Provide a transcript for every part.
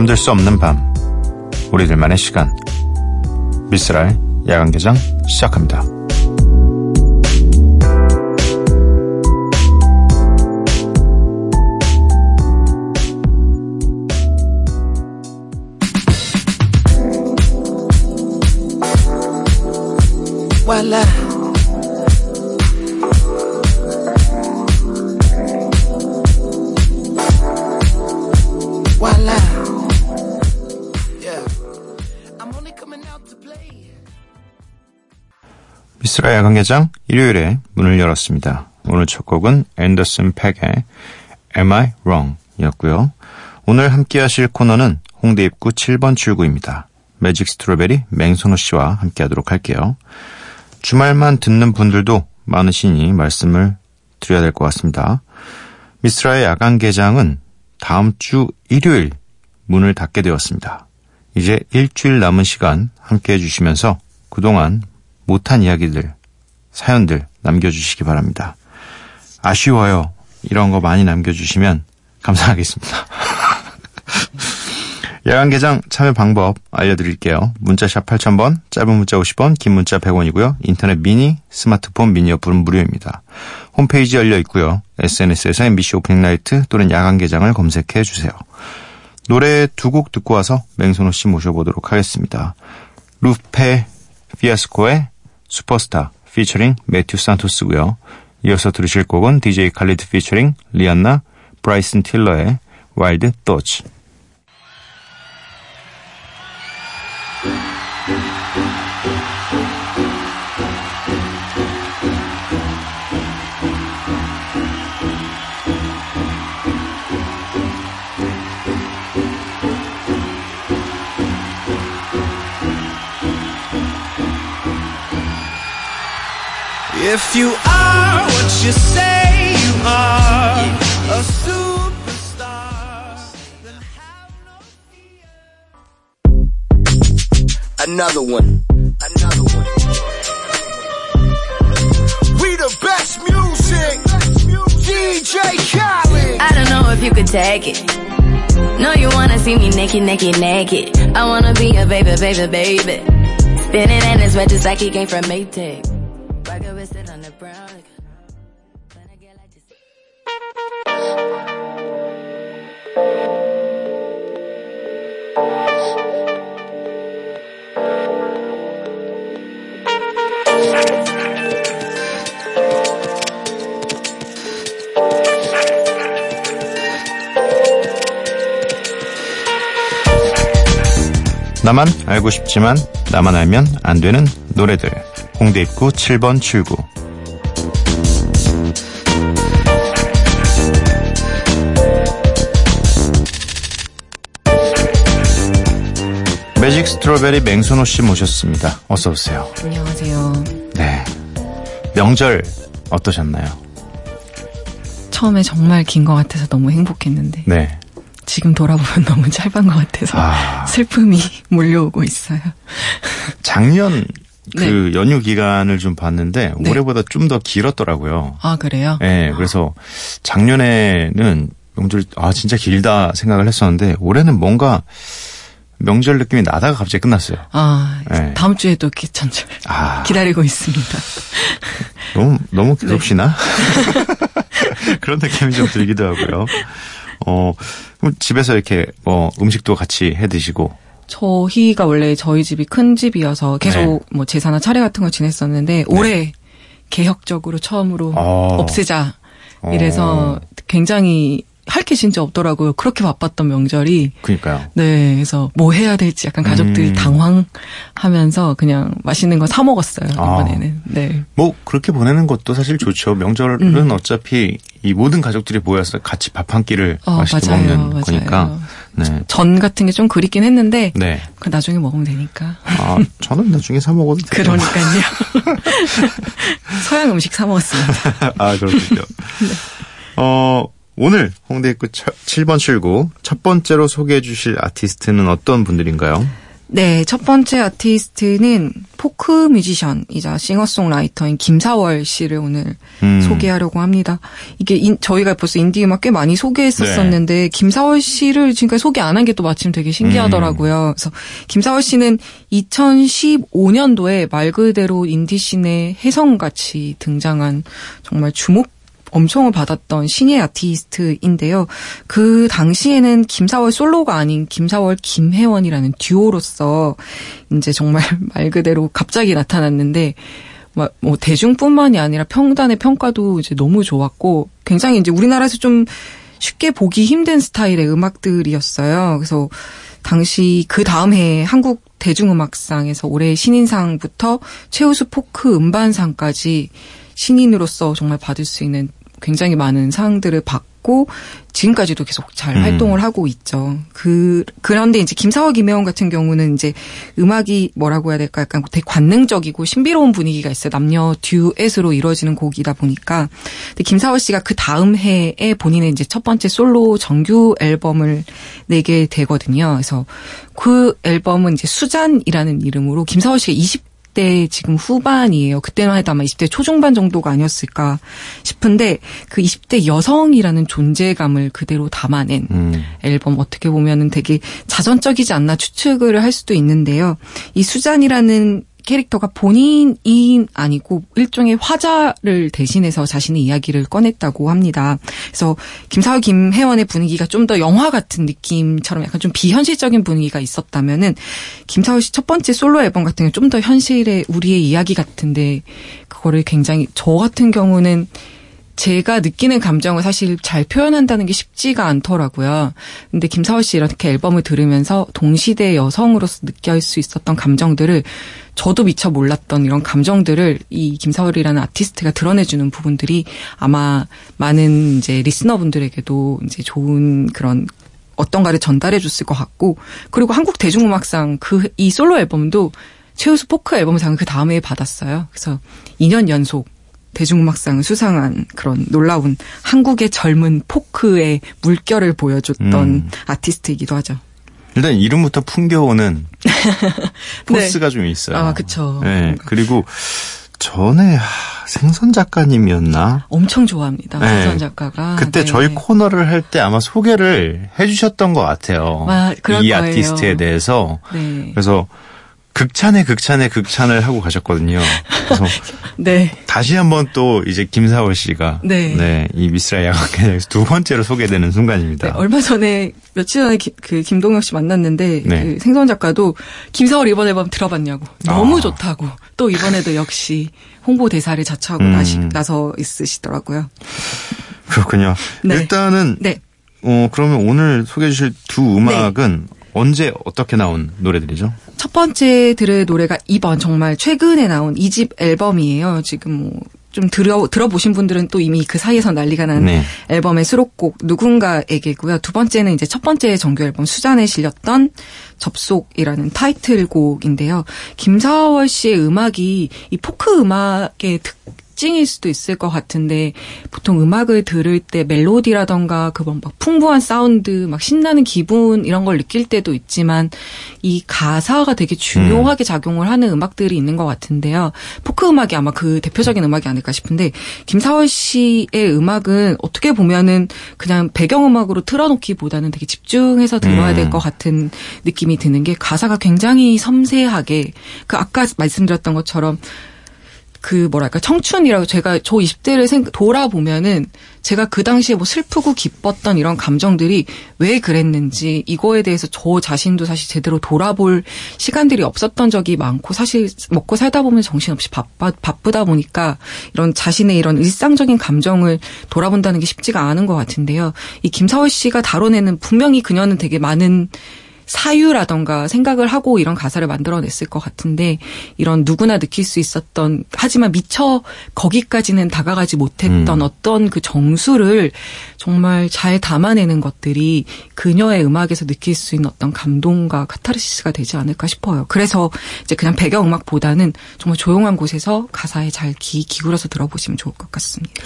잠들 수 없는 밤 우리들만의 시간 미스랄 야간개장 시작합니다. 미스라 야간개장 일요일에 문을 열었습니다. 오늘 첫 곡은 앤더슨 팩의 Am I Wrong? 이었고요. 오늘 함께 하실 코너는 홍대 입구 7번 출구입니다. 매직 스트로베리 맹선호 씨와 함께 하도록 할게요. 주말만 듣는 분들도 많으시니 말씀을 드려야 될 것 같습니다. 미스라의 야간 개장은 다음 주 일요일 문을 닫게 되었습니다. 이제 일주일 남은 시간 함께 해주시면서 그동안 못한 이야기들, 사연들 남겨주시기 바랍니다. 아쉬워요. 이런 거 많이 남겨주시면 감사하겠습니다. 야간 개장 참여 방법 알려드릴게요. 문자샵 8000번, 짧은 문자 50원, 긴 문자 100원이고요. 인터넷 미니, 스마트폰 미니 어플은 무료입니다. 홈페이지 열려 있고요. SNS에서 MBC opening night 또는 야간 개장을 검색해 주세요. 노래 두 곡 듣고 와서 맹선호 씨 모셔보도록 하겠습니다. Lupe Fiasco의 Superstar featuring Matthew Santos고요. 이어서 들으실 곡은 DJ 칼리드 피처링 리안나 브라이슨 틸러의 와일드 토치 If you are what you say you are, a superstar, then have no fear. Another one. Another one. We the best music. DJ Khaled. I don't know if you could take it. No, you wanna see me naked, naked, naked. I wanna be a baby, baby, baby. Spinning in his red just like he came from Maytag. 나만 알고 싶지만 나만 알면 안 되는 노래들 홍대 입구 7번 출구 매직 스트로베리 맹선호 씨 모셨습니다. 어서 오세요. 안녕하세요. 네. 명절 어떠셨나요? 처음에 정말 긴 것 같아서 너무 행복했는데 네. 지금 돌아보면 너무 짧은 것 같아서 아. 슬픔이 몰려오고 있어요. 작년 그 연휴 기간을 좀 봤는데 네. 올해보다 좀 더 길었더라고요. 아 그래요? 네, 그래서 작년에는 명절 아 진짜 길다 생각을 했었는데 올해는 뭔가 명절 느낌이 나다가 갑자기 끝났어요. 아 네. 다음 주에도 기천절 아 기다리고 있습니다. 너무 너무 네. 괴롭시나? 그런 느낌이 좀 들기도 하고요. 어 그럼 집에서 이렇게 뭐 음식도 같이 해 드시고 저희가 원래 저희 집이 큰 집이어서 계속 네. 뭐 제사나 차례 같은 걸 지냈었는데 올해 개혁적으로 처음으로 어. 없애자 어. 이래서 굉장히 할 게 진짜 없더라고요. 그렇게 바빴던 명절이 그러니까요. 네, 그래서 뭐 해야 될지 약간 가족들이 음. 당황 하면서 그냥 맛있는 거 사 먹었어요 아. 이번에는. 네, 뭐 그렇게 보내는 것도 사실 좋죠. 명절은 음. 어차피 이 모든 가족들이 모여서 같이 밥 한 끼를 어, 맛있게 맞아요, 먹는 맞아요. 거니까. 네. 전 같은 게 좀 그립긴 했는데 네. 그 나중에 먹으면 되니까. 아, 저는 나중에 사 먹어도 돼요. 그러니까요. 서양 음식 사 먹었습니다. 아, 그렇군요. 네. 어, 오늘 홍대 입구 7번 출구 첫 번째로 소개해 주실 아티스트는 어떤 분들인가요? 네, 첫 번째 아티스트는 포크 뮤지션이자 싱어송라이터인 김사월 씨를 오늘 음. 소개하려고 합니다. 이게 인- 저희가 벌써 인디 음악 꽤 많이 소개했었었는데 네. 김사월 씨를 지금까지 소개 안 한 게 또 마침 되게 음. 신기하더라고요. 그래서 김사월 씨는 2015년도에 말 그대로 인디 씬의 혜성같이 등장한 정말 주목 엄청을 받았던 신예 아티스트인데요. 그 당시에는 김사월 솔로가 아닌 김사월 김혜원이라는 듀오로서 이제 정말 말 그대로 갑자기 나타났는데 막뭐 대중뿐만이 아니라 평단의 평가도 이제 너무 좋았고 굉장히 이제 우리나라에서 좀 쉽게 보기 힘든 스타일의 음악들이었어요. 그래서 당시 그 다음 해에 한국 대중음악상에서 올해 신인상부터 최우수 포크 음반상까지 신인으로서 정말 받을 수 있는 굉장히 많은 상들을 받고 지금까지도 계속 잘 음. 활동을 하고 있죠. 그 그런데 이제 김사월 김혜원 같은 경우는 이제 음악이 뭐라고 해야 될까 약간 되게 관능적이고 신비로운 분위기가 있어요. 남녀 듀엣으로 이루어지는 곡이다 보니까. 근데 김사월 씨가 그 다음 해에 본인의 이제 첫 번째 솔로 정규 앨범을 내게 되거든요. 그래서 그 앨범은 이제 수잔이라는 이름으로 김사월 씨가 20대 지금 후반이에요. 그때만 해도 아마 20대 초중반 정도가 아니었을까 싶은데 그 20대 여성이라는 존재감을 그대로 담아낸 음. 앨범 어떻게 보면은 되게 자전적이지 않나 추측을 할 수도 있는데요. 이 수잔이라는 캐릭터가 본인이 아니고 일종의 화자를 대신해서 자신의 이야기를 꺼냈다고 합니다. 그래서 김사월 김혜원의 분위기가 좀 더 영화 같은 느낌처럼 약간 좀 비현실적인 분위기가 있었다면은 김사월 씨 첫 번째 솔로 앨범 같은 경우 좀 더 현실의 우리의 이야기 같은데 그거를 굉장히 저 같은 경우는 제가 느끼는 감정을 사실 잘 표현한다는 게 쉽지가 않더라고요. 근데 김사월 씨 이렇게 앨범을 들으면서 동시대 여성으로서 느낄 수 있었던 감정들을 저도 미처 몰랐던 이런 감정들을 이 김사월이라는 아티스트가 드러내주는 부분들이 아마 많은 이제 리스너분들에게도 이제 좋은 그런 어떤가를 전달해 줬을 것 같고 그리고 한국 대중음악상 그 이 솔로 앨범도 최우수 포크 앨범상을 그 다음에 받았어요. 그래서 2년 연속 대중음악상을 수상한 그런 놀라운 한국의 젊은 포크의 물결을 보여줬던 음. 아티스트이기도 하죠. 일단 이름부터 풍겨오는 포스가 좀 있어요. 아, 그쵸. 네. 그리고 전에 하, 생선 작가님이었나? 엄청 좋아합니다. 네. 박선 작가가. 그때 네. 저희 코너를 할 때 아마 소개를 해주셨던 것 같아요. 아, 이 거예요. 아티스트에 대해서. 네. 그래서 극찬에 극찬에 극찬을 하고 가셨거든요. 그래서 네. 다시 한번 또 이제 김사월 씨가 네. 이 미스라 야광에서 두 번째로 소개되는 순간입니다. 네, 얼마 전에 며칠 전에 기- 그 김동혁 씨 만났는데 네. 그 생선 작가도 김사월 이번 앨범 들어봤냐고 너무 아. 좋다고 또 이번에도 역시 홍보 대사를 자처하고 음. 나시, 나서 있으시더라고요. 그렇군요. 네. 일단은 네. 어 그러면 오늘 소개해 주실 두 음악은 언제 어떻게 나온 노래들이죠? 첫 번째 들을 노래가 이번 정말 최근에 나온 이집 앨범이에요. 지금 뭐좀 들어 들어보신 분들은 또 이미 그 사이에서 난리가 난 네. 앨범의 수록곡 누군가에게고요. 두 번째는 이제 첫 번째 정규 앨범 수잔에 실렸던 접속이라는 타이틀곡인데요. 김사월 씨의 음악이 이 포크 음악의 특 징일 수도 있을 것 같은데 보통 음악을 들을 때 멜로디라던가 그막 풍부한 사운드, 막 신나는 기분 이런 걸 느낄 때도 있지만 이 가사가 되게 중요하게 작용을 하는 음악들이 있는 것 같은데요. 포크 음악이 아마 그 대표적인 음악이 아닐까 싶은데 김사월 씨의 음악은 어떻게 보면은 그냥 배경음악으로 틀어놓기보다는 되게 집중해서 들어야 될 음. 것 같은 느낌이 드는 게 가사가 굉장히 섬세하게 그 아까 말씀드렸던 것처럼 그 뭐랄까 청춘이라고 제가 저 20대를 생 돌아보면은 제가 그 당시에 뭐 슬프고 기뻤던 이런 감정들이 왜 그랬는지 이거에 대해서 저 자신도 사실 제대로 돌아볼 시간들이 없었던 적이 많고 사실 먹고 살다 보면 정신없이 바빠 바쁘다 보니까 이런 자신의 이런 일상적인 감정을 돌아본다는 게 쉽지가 않은 것 같은데요. 이 김사월 씨가 다뤄내는 분명히 그녀는 되게 많은 사유라던가 생각을 하고 이런 가사를 만들어냈을 것 같은데 이런 누구나 느낄 수 있었던 하지만 미처 거기까지는 다가가지 못했던 음. 어떤 그 정수를 정말 잘 담아내는 것들이 그녀의 음악에서 느낄 수 있는 어떤 감동과 카타르시스가 되지 않을까 싶어요. 그래서 이제 그냥 배경음악보다는 정말 조용한 곳에서 가사에 잘 귀 기울여서 들어보시면 좋을 것 같습니다.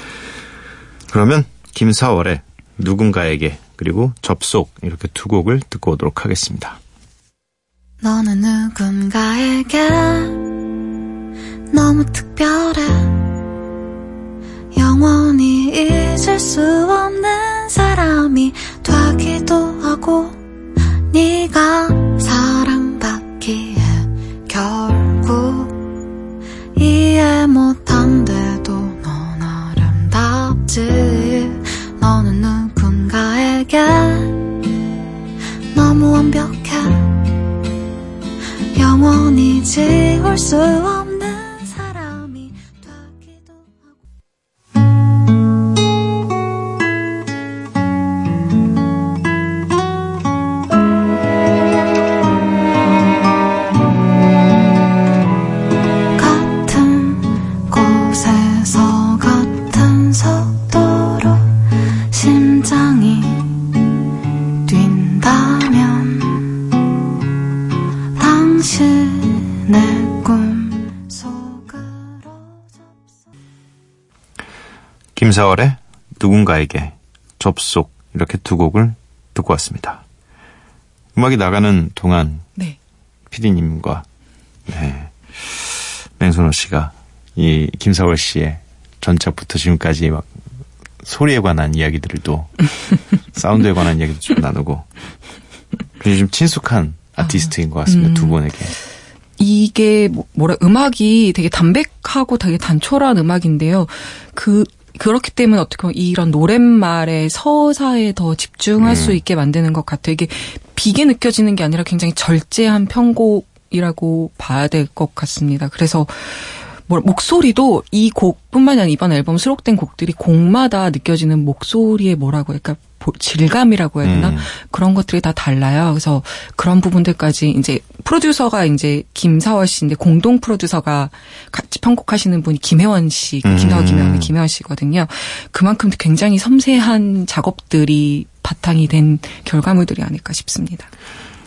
그러면 김사월의 누군가에게 그리고 접속 이렇게 두 곡을 듣고 오도록 하겠습니다. 너는 누군가에게 너무 특별해 영원히 잊을 수 없는 사람이 되기도 하고 네가 사랑받기 수 없는 사람이 되기도 하고. 같은 곳에서 같은 속도로 심장이 뛴다면 당신의 김사월의 누군가에게 접속 이렇게 두 곡을 듣고 왔습니다. 음악이 나가는 동안 네. 피디님과 네, 맹선호 씨가 이 김사월 씨의 전작부터 지금까지 막 소리에 관한 이야기들도 사운드에 관한 이야기도 좀 나누고 굉장히 좀 친숙한 아티스트인 것 같습니다. 음. 두 분에게. 이게 뭐- 뭐라 음악이 되게 담백하고 되게 단촐한 음악인데요. 그 그렇기 때문에 어떻게 보면 이런 노랫말의 서사에 더 집중할 음. 수 있게 만드는 것 같아요. 이게 비게 느껴지는 게 아니라 굉장히 절제한 편곡이라고 봐야 될 것 같습니다. 그래서 뭐 목소리도 이 곡뿐만 이 아니라 이번 앨범 수록된 곡들이 곡마다 느껴지는 목소리의 뭐라고 할까 보- 질감이라고 해야 되나 음. 그런 것들이 다 달라요. 그래서 그런 부분들까지 이제 프로듀서가 이제 김사월 씨인데 공동 프로듀서가 같이 편곡하시는 분이 김혜원 씨, 그 음. 김사월 김혜원의 김혜원 씨거든요. 그만큼 굉장히 섬세한 작업들이 바탕이 된 결과물들이 아닐까 싶습니다.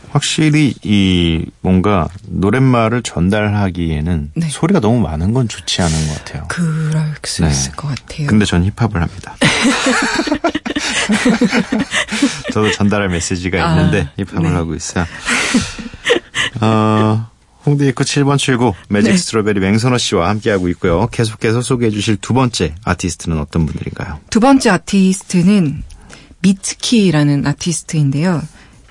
확실히 이 뭔가 노랫말을 전달하기에는 네. 소리가 너무 많은 건 좋지 않은 것 같아요. 그럴 수 네. 있을 것 같아요. 근데 전 힙합을 합니다. 저도 전달할 메시지가 아, 있는데 힙합을 네. 하고 있어요. 어, 홍대 입구 7번 출구 매직 네. 스트로베리 맹선호 씨와 함께하고 있고요. 계속해서 소개해 주실 두 번째 아티스트는 어떤 분들인가요? 두 번째 아티스트는 미츠키라는 아티스트인데요.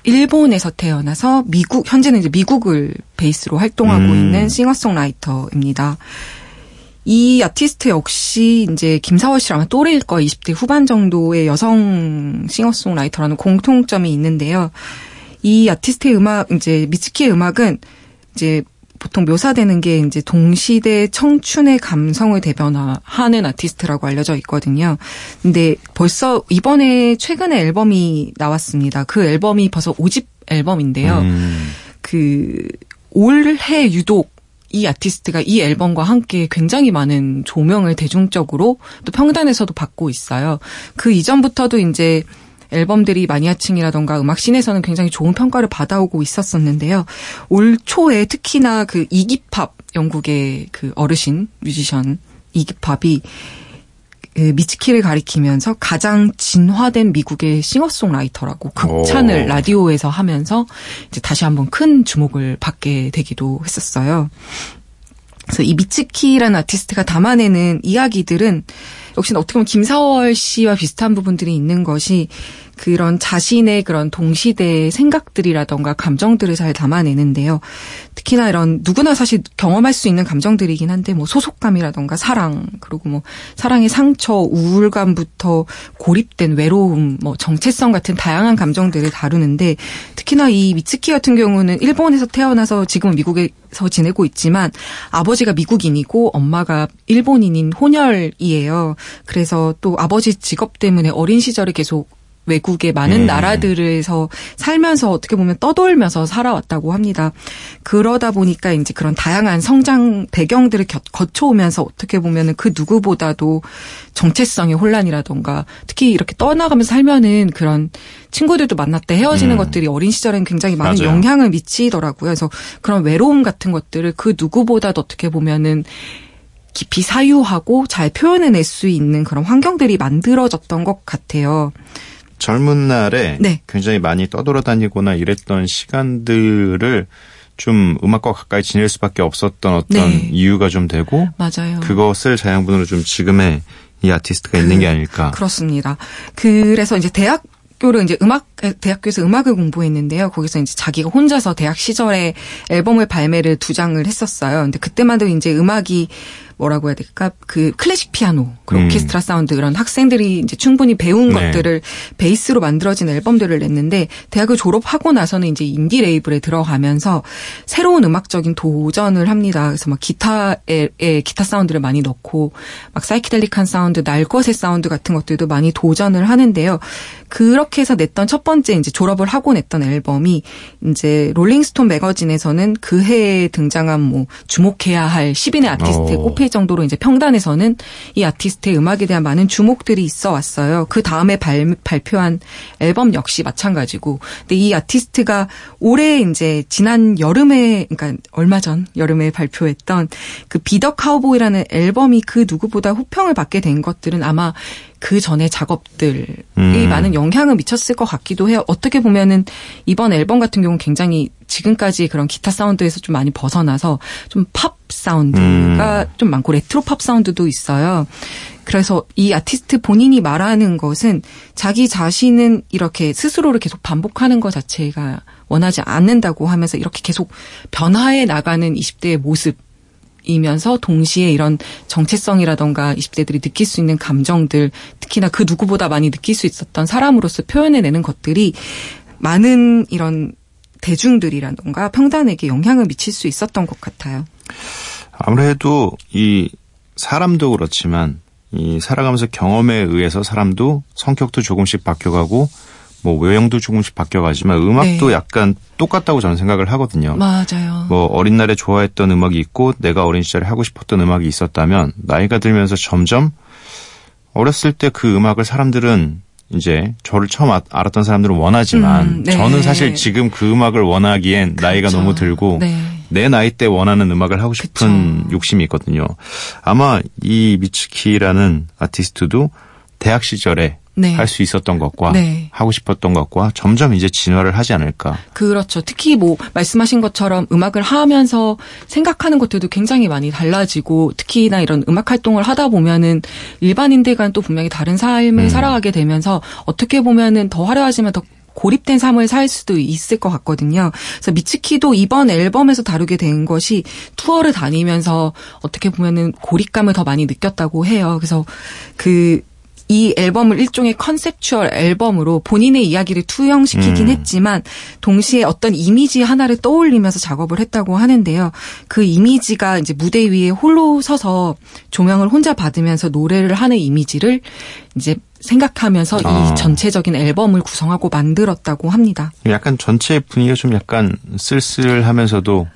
일본에서 태어나서 미국 현재는 이제 미국을 베이스로 활동하고 음. 있는 싱어송라이터입니다. 이 아티스트 역시 이제 김사월 씨랑 또래일 거 20대 후반 정도의 여성 싱어송라이터라는 공통점이 있는데요. 이 아티스트의 음악 이제 미츠키의 음악은 이제 보통 묘사되는 게 이제 동시대 청춘의 감성을 대변하는 아티스트라고 알려져 있거든요. 근데 벌써 이번에 최근에 앨범이 나왔습니다. 그 앨범이 벌써 5집 앨범인데요. 음, 그 올해 유독 이 아티스트가 이 앨범과 함께 굉장히 많은 조명을 대중적으로 또 평단에서도 받고 있어요. 그 이전부터도 이제 앨범들이 마니아층이라던가 음악 씬에서는 굉장히 좋은 평가를 받아오고 있었었는데요. 올 초에 특히나 그 이기팝 영국의 그 어르신 뮤지션 이기팝이 그 미츠키를 가리키면서 가장 진화된 미국의 싱어송라이터라고 극찬을 오. 라디오에서 하면서 이제 다시 한번 큰 주목을 받게 되기도 했었어요. 그래서 이 미츠키라는 아티스트가 담아내는 이야기들은 역시나 어떻게 보면 김사월 씨와 비슷한 부분들이 있는 것이 그런 자신의 그런 동시대의 생각들이라던가 감정들을 잘 담아내는데요. 특히나 이런 누구나 사실 경험할 수 있는 감정들이긴 한데 뭐 소속감이라던가 사랑 그리고 뭐 사랑의 상처, 우울감부터 고립된 외로움, 뭐 정체성 같은 다양한 감정들을 다루는데 특히나 이 미츠키 같은 경우는 일본에서 태어나서 지금은 미국에서 지내고 있지만 아버지가 미국인이고 엄마가 일본인인 혼혈이에요. 그래서 또 아버지 직업 때문에 어린 시절에 계속 외국의 많은 음. 나라들에서 살면서 어떻게 보면 떠돌면서 살아왔다고 합니다. 그러다 보니까 이제 그런 다양한 성장 배경들을 겨- 거쳐오면서 어떻게 보면은 그 누구보다도 정체성의 혼란이라던가 특히 이렇게 떠나가면서 살면은 그런 친구들도 만났다 헤어지는 음. 것들이 어린 시절엔 굉장히 많은 맞아요. 영향을 미치더라고요. 그래서 그런 외로움 같은 것들을 그 누구보다도 어떻게 보면은 깊이 사유하고 잘 표현해낼 수 있는 그런 환경들이 만들어졌던 것 같아요. 젊은 날에 네. 굉장히 많이 떠돌아다니거나 이랬던 시간들을 좀 음악과 가까이 지낼 수밖에 없었던 어떤 네. 이유가 좀 되고 맞아요. 그것을 자양분으로 좀 지금의 이 아티스트가 있는 게 아닐까. 그렇습니다. 그래서 이제 대학교를 이제 음악 대학교에서 음악을 공부했는데요. 거기서 이제 자기가 혼자서 대학 시절에 앨범을 발매를 두 장을 했었어요. 근데 그때만 해도 이제 음악이 뭐라고 해야 될까? 그 클래식 피아노, 그 음. 오케스트라 사운드 이런 학생들이 이제 충분히 배운 네. 것들을 베이스로 만들어진 앨범들을 냈는데 대학을 졸업하고 나서는 이제 인디 레이블에 들어가면서 새로운 음악적인 도전을 합니다. 그래서 막 기타에 에 기타 사운드를 많이 넣고 막 사이키델릭한 사운드, 날것의 사운드 같은 것들도 많이 도전을 하는데요. 그렇게 해서 냈던 첫 번째 이제 졸업을 하고 냈던 앨범이 이제 롤링스톤 매거진에서는 그 해에 등장한 뭐 주목해야 할 10인의 아티스트에 오. 꼽힐 정도로 이제 평단에서는 이 아티스트의 음악에 대한 많은 주목들이 있어 왔어요. 그 다음에 발, 발표한 앨범 역시 마찬가지고. 근데 이 아티스트가 올해 이제 지난 여름에, 그러니까 얼마 전 여름에 발표했던 그 비더 카우보이라는 앨범이 그 누구보다 호평을 받게 된 것들은 아마 그 전에 작업들이 음. 많은 영향을 미쳤을 것 같기도 해요. 어떻게 보면은 이번 앨범 같은 경우는 굉장히 지금까지 그런 기타 사운드에서 좀 많이 벗어나서 좀 팝 사운드가 좀 많고 레트로 팝 사운드도 있어요. 그래서 이 아티스트 본인이 말하는 것은 자기 자신은 이렇게 스스로를 계속 반복하는 것 자체가 원하지 않는다고 하면서 이렇게 계속 변화해 나가는 20대의 모습 이면서 동시에 이런 정체성이라던가 20대들이 느낄 수 있는 감정들 특히나 그 누구보다 많이 느낄 수 있었던 사람으로서 표현해내는 것들이 많은 이런 대중들이라던가 평단에게 영향을 미칠 수 있었던 것 같아요. 아무래도 이 사람도 그렇지만 이 살아가면서 경험에 의해서 사람도 성격도 조금씩 바뀌어가고 뭐 외형도 조금씩 바뀌어가지만 음악도 네. 약간 똑같다고 저는 생각을 하거든요. 맞아요. 뭐 어린 날에 좋아했던 음악이 있고 내가 어린 시절에 하고 싶었던 음악이 있었다면 나이가 들면서 점점 어렸을 때 그 음악을 사람들은 이제 저를 처음 아- 알았던 사람들은 원하지만 음, 네. 저는 사실 지금 그 음악을 원하기엔 나이가 그렇죠. 너무 들고 네. 내 나이 때 원하는 음악을 하고 싶은 그쵸. 욕심이 있거든요. 아마 이 미츠키라는 아티스트도 대학 시절에 네. 할수 있었던 것과 네. 하고 싶었던 것과 점점 이제 진화를 하지 않을까. 그렇죠. 특히 뭐 말씀하신 것처럼 음악을 하면서 생각하는 것들도 굉장히 많이 달라지고 특히나 이런 음악 활동을 하다 보면은 일반인들과는 또 분명히 다른 삶을 음. 살아가게 되면서 어떻게 보면은 더 화려하지만 더 고립된 삶을 살 수도 있을 것 같거든요. 그래서 미츠키도 이번 앨범에서 다루게 된 것이 투어를 다니면서 어떻게 보면은 고립감을 더 많이 느꼈다고 해요. 그래서 그 이 앨범을 일종의 컨셉추얼 앨범으로 본인의 이야기를 투영시키긴 음. 했지만 동시에 어떤 이미지 하나를 떠올리면서 작업을 했다고 하는데요. 그 이미지가 이제 무대 위에 홀로 서서 조명을 혼자 받으면서 노래를 하는 이미지를 이제 생각하면서 아. 이 전체적인 앨범을 구성하고 만들었다고 합니다. 약간 전체 분위기가 좀 약간 쓸쓸하면서도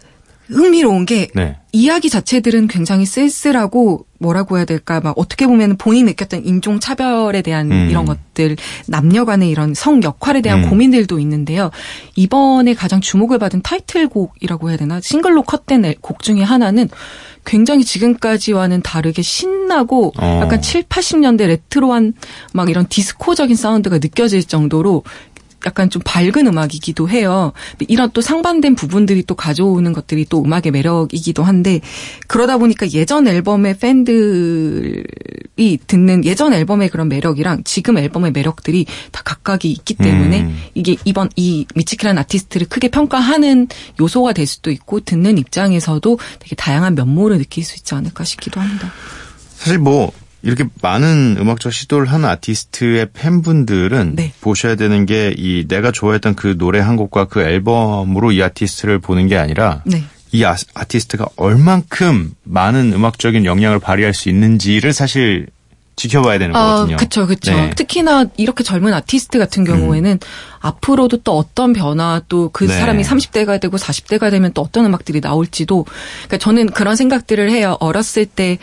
흥미로운 게 네. 이야기 자체들은 굉장히 쓸쓸하고 뭐라고 해야 될까 막 어떻게 보면 본인이 느꼈던 인종 차별에 대한 음. 이런 것들 남녀 간의 이런 성 역할에 대한 음. 고민들도 있는데요. 이번에 가장 주목을 받은 타이틀곡이라고 해야 되나 싱글로 컷된 앨- 곡 중에 하나는 굉장히 지금까지와는 다르게 신나고 어. 약간 7, 80년대 레트로한 막 이런 디스코적인 사운드가 느껴질 정도로 약간 좀 밝은 음악이기도 해요. 이런 또 상반된 부분들이 또 가져오는 것들이 또 음악의 매력이기도 한데 그러다 보니까 예전 앨범의 팬들이 듣는 예전 앨범의 그런 매력이랑 지금 앨범의 매력들이 다 각각이 있기 때문에 음. 이게 이번 이 미치키라는 아티스트를 크게 평가하는 요소가 될 수도 있고 듣는 입장에서도 되게 다양한 면모를 느낄 수 있지 않을까 싶기도 합니다. 사실 뭐 이렇게 많은 음악적 시도를 하는 아티스트의 팬분들은 네. 보셔야 되는 게 이 내가 좋아했던 그 노래 한 곡과 그 앨범으로 이 아티스트를 보는 게 아니라 네. 이 아, 아티스트가 얼만큼 많은 음악적인 영향을 발휘할 수 있는지를 사실 지켜봐야 되는 거거든요. 아, 그쵸, 그쵸. 네. 특히나 이렇게 젊은 아티스트 같은 경우에는 앞으로도 또 어떤 변화, 또그 네. 사람이 30대가 되고 40대가 되면 또 어떤 음악들이 나올지도, 그러니까 저는 그런 생각들을 해요. 어렸을 때,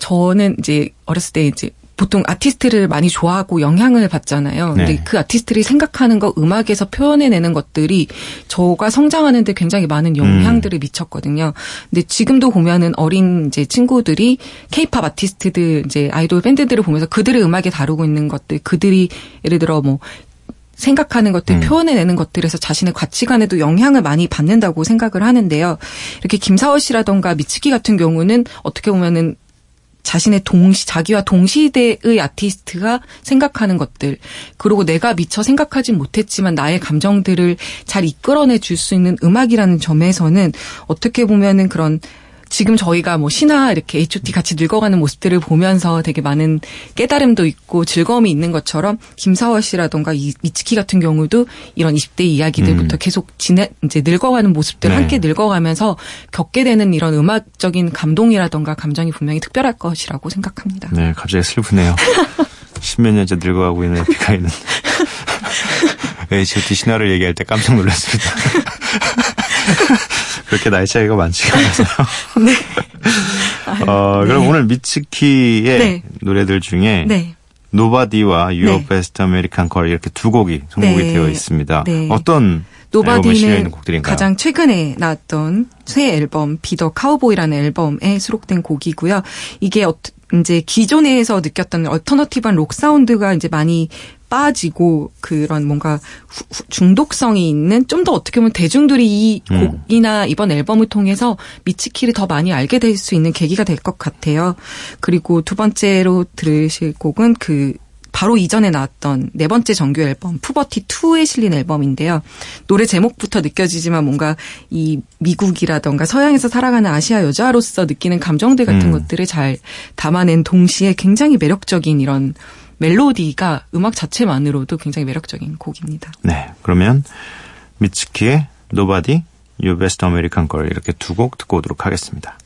저는 이제 어렸을 때 이제 보통 아티스트를 많이 좋아하고 영향을 받잖아요. 근데 네. 그 아티스트들이 생각하는 거 음악에서 표현해내는 것들이 저가 성장하는데 굉장히 많은 영향들을 미쳤거든요. 근데 지금도 보면은 어린 이제 친구들이 케이팝 아티스트들 이제 아이돌 밴드들을 보면서 그들의 음악에 다루고 있는 것들 그들이 예를 들어 뭐 생각하는 것들, 음. 표현해내는 것들에서 자신의 가치관에도 영향을 많이 받는다고 생각을 하는데요. 이렇게 김사월 씨라던가 미츠키 같은 경우는 어떻게 보면은 자신의 동시, 자기와 동시대의 아티스트가 생각하는 것들, 그리고 내가 미처 생각하진 못했지만 나의 감정들을 잘 이끌어내 줄 수 있는 음악이라는 점에서는 어떻게 보면은 그런 지금 저희가 뭐 신화 이렇게 H.O.T 같이 늙어가는 모습들을 보면서 되게 많은 깨달음도 있고 즐거움이 있는 것처럼 김사월 씨라던가 이 미츠키 같은 경우도 이런 20대 이야기들부터 음. 계속 지내 이제 늙어가는 모습들 네. 함께 늙어가면서 겪게 되는 이런 음악적인 감동이라던가 감정이 분명히 특별할 것이라고 생각합니다. 네, 갑자기 슬프네요. 십몇 년째 늙어가고 있는 에픽하이는 H.O.T 신화를 얘기할 때 깜짝 놀랐습니다. 그렇게 나이 차이가 많지가 않아서요. 네. 어, 그럼 오늘 미츠키의 네. 노래들 중에 네. Nobody와 네. Best American Girl 이렇게 두 곡이 선곡이 네. 되어 있습니다. 네. 어떤 Nobody는? 가장 최근에 나왔던 새 앨범 Be the Cowboy라는 앨범에 수록된 곡이고요. 이게 어, 이제 기존에서 느꼈던 alternative한 록 사운드가 이제 많이 빠지고 그런 뭔가 후- 후- 중독성이 있는 좀 더 어떻게 보면 대중들이 이 음. 곡이나 이번 앨범을 통해서 미츠키를 더 많이 알게 될 수 있는 계기가 될 것 같아요. 그리고 두 번째로 들으실 곡은 그 바로 이전에 나왔던 네 번째 정규 앨범 푸버티 2에 실린 앨범인데요. 노래 제목부터 느껴지지만 뭔가 이 미국이라던가 서양에서 살아가는 아시아 여자로서 느끼는 감정들 같은 음. 것들을 잘 담아낸 동시에 굉장히 매력적인 이런 멜로디가 음악 자체만으로도 굉장히 매력적인 곡입니다. 네, 그러면 미츠키의 Nobody, Your Best American Girl 이렇게 두 곡 듣고 오도록 하겠습니다.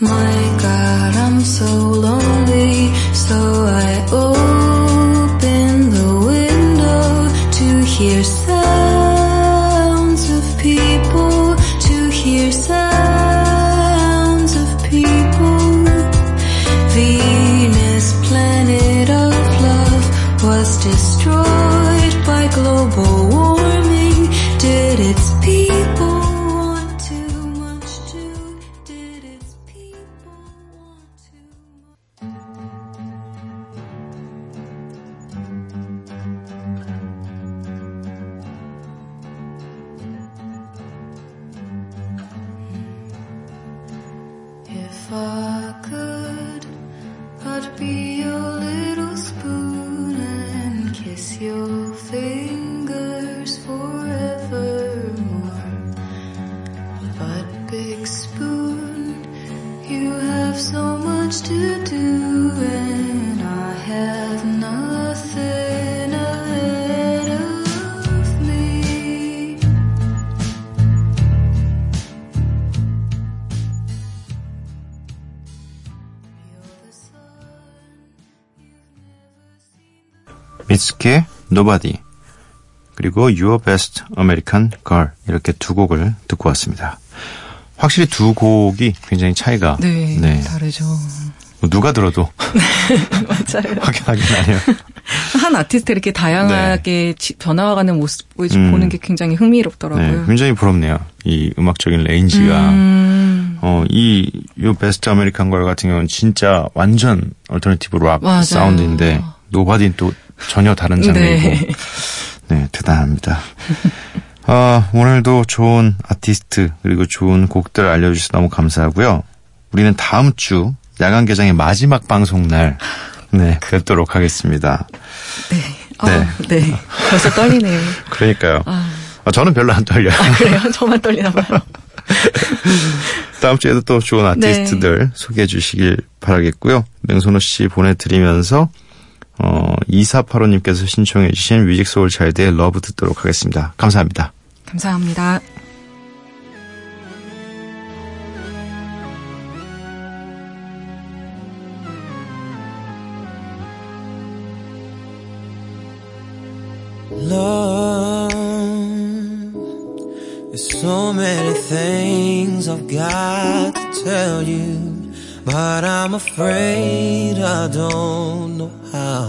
My God, I'm so lonely, so I open the window to hear 미츠키의 Nobody 그리고 Your Best American Girl 이렇게 두 곡을 듣고 왔습니다. 확실히 두 곡이 굉장히 차이가 네, 네. 다르죠. 뭐 누가 들어도 맞아요. 확연하긴 하네요. 한 아티스트 이렇게 다양하게 지- 변화가는 모습을 음. 보는 게 굉장히 흥미롭더라고요. 네, 굉장히 부럽네요. 이 음악적인 range가 음, 어, 이, Your Best American Girl 같은 경우는 진짜 완전 alternative 락. 사운드인데, Nobody는 또 전혀 다른 장르이고, 네, 네. 대단합니다. 아, 오늘도 좋은 아티스트, 그리고 좋은 곡들 알려주셔서 너무 감사하고요. 우리는 다음 주 야간 개장의 마지막 방송 날, 네, 뵙도록 하겠습니다. 아, 네. 네. 벌써 떨리네요. 그러니까요. 아, 아, 저는 별로 안 떨려요. 그래요? 저만 떨리나 봐요. 다음 주에도 또 좋은 아티스트들 소개해 주시길 바라겠고요. 맹선호 씨 보내드리면서 어, 2485님께서 신청해 주신 뮤직 소울 차일드의 러브 듣도록 하겠습니다. 감사합니다. 감사합니다. Love, there's so many things I've got to tell you, but I'm afraid I don't know how.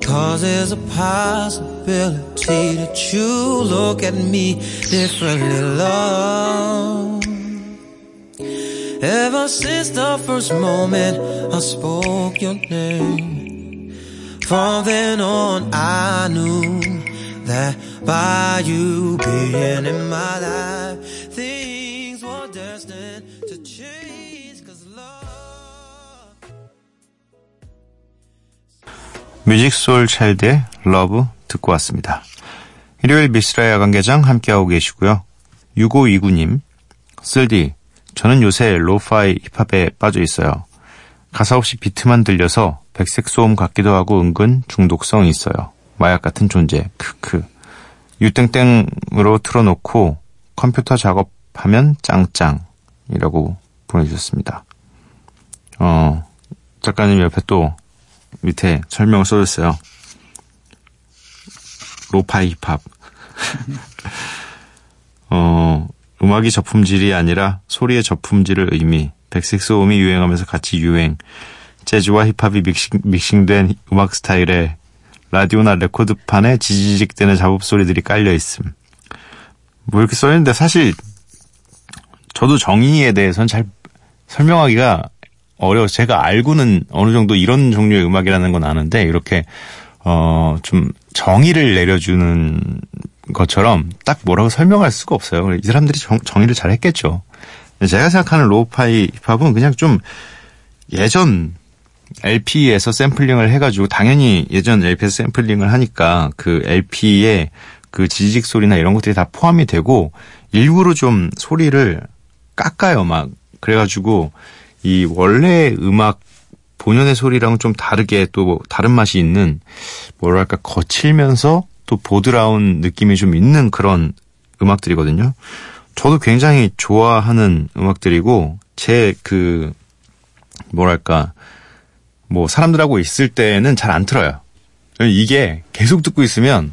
Cause there's a possibility that you look at me differently, love. Ever since the first moment I spoke your name, From then on, I knew that by you being in my life, Musiq Soulchild의 Love 듣고 왔습니다. 일요일 미쓰라 야간개장 함께하고 계시고요. 6529님, 쓸디, 저는 요새 lo-fi 힙합에 빠져 있어요. 가사 없이 비트만 들려서 백색 소음 같기도 하고 은근 중독성이 있어요. 마약 같은 존재, 크크. 유땡땡으로 틀어놓고 컴퓨터 작업하면 짱짱 이라고 보내주셨습니다. 어, 작가님 옆에 또 밑에 설명을 써줬어요. 로파이 힙합. 어, 음악이 저품질이 아니라 소리의 저품질을 의미. 백색 소음이 유행하면서 같이 유행. 재즈와 힙합이 믹싱, 믹싱 된 음악 스타일에 라디오나 레코드판에 지지직대는 작업 소리들이 깔려 있음. 뭐 이렇게 써있는데 사실 저도 정의에 대해서는 잘 설명하기가 어려워. 제가 알고는 어느 정도 이런 종류의 음악이라는 건 아는데 이렇게 어 좀 정의를 내려주는 것처럼 딱 뭐라고 설명할 수가 없어요. 이 사람들이 정, 정의를 잘 했겠죠. 제가 생각하는 로우파이 힙합은 그냥 좀 예전 LP에서 샘플링을 해가지고 당연히 예전 LP에서 샘플링을 하니까 그 LP에 그 지직 소리나 이런 것들이 다 포함이 되고 일부러 좀 소리를 깎아요 막 그래가지고 이 원래 음악 본연의 소리랑 좀 다르게 또 다른 맛이 있는 뭐랄까 거칠면서 또 보드라운 느낌이 좀 있는 그런 음악들이거든요. 저도 굉장히 좋아하는 음악들이고 제 그 뭐랄까 뭐 사람들하고 있을 때는 잘 안 틀어요. 이게 계속 듣고 있으면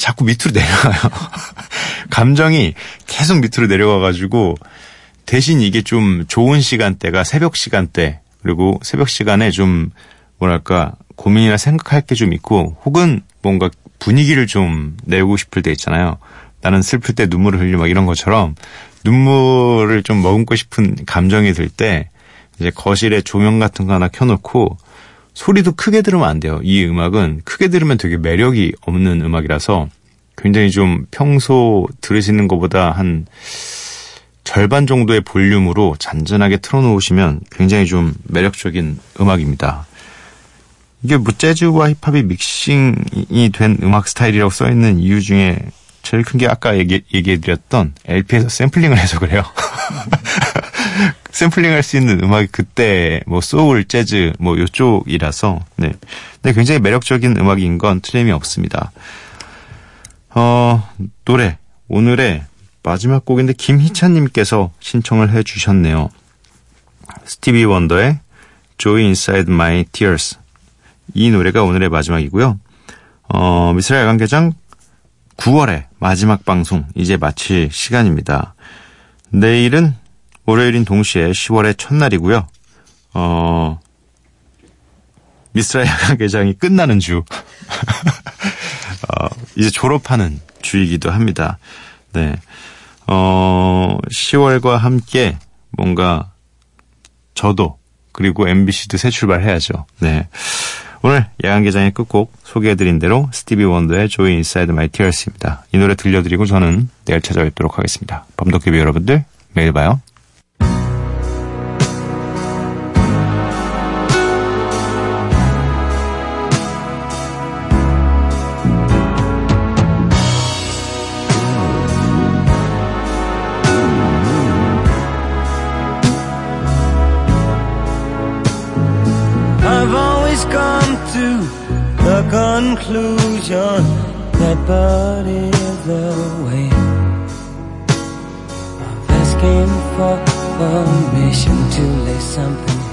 자꾸 밑으로 내려가요. 감정이 계속 밑으로 내려가가지고 대신 이게 좀 좋은 시간대가 새벽 시간대 그리고 새벽 시간에 좀 뭐랄까 고민이나 생각할 게 좀 있고 혹은 뭔가 분위기를 좀 내고 싶을 때 있잖아요. 나는 슬플 때 눈물을 흘리 막 이런 것처럼 눈물을 좀 머금고 싶은 감정이 들 때 이제 거실에 조명 같은 거 하나 켜놓고 소리도 크게 들으면 안 돼요. 이 음악은 크게 들으면 되게 매력이 없는 음악이라서 굉장히 좀 평소 들으시는 것보다 한 절반 정도의 볼륨으로 잔잔하게 틀어놓으시면 굉장히 좀 매력적인 음악입니다. 이게 뭐 재즈와 힙합이 믹싱이 된 음악 스타일이라고 써있는 이유 중에 제일 큰 게 아까 얘기, 얘기해드렸던 LP에서 샘플링을 해서 그래요. 샘플링 할 수 있는 음악이 그때 뭐 소울, 재즈 뭐 요쪽이라서 네. 네, 굉장히 매력적인 음악인 건 틀림이 없습니다. 어, 노래 오늘의 마지막 곡인데 김희찬님께서 신청을 해주셨네요. 스티비 원더의 Joy Inside My Tears 이 노래가 오늘의 마지막이고요. 어, 미스라 야간개장 9월의 마지막 방송 이제 마칠 시간입니다. 내일은 월요일인 동시에 10월의 첫날이고요. 어, 미쓰라 야간개장이 끝나는 주. 어, 이제 졸업하는 주이기도 합니다. 네. 어, 10월과 함께 뭔가 저도 그리고 MBC도 새 출발해야죠. 네. 오늘 야간 개장의 끝곡 소개해드린 대로 스티비 원더의 Joy Inside My Tears입니다. 이 노래 들려드리고 저는 내일 찾아뵙도록 하겠습니다. 범덕기비 여러분들 매일 봐요. Conclusion that but is the way of asking for permission to lay something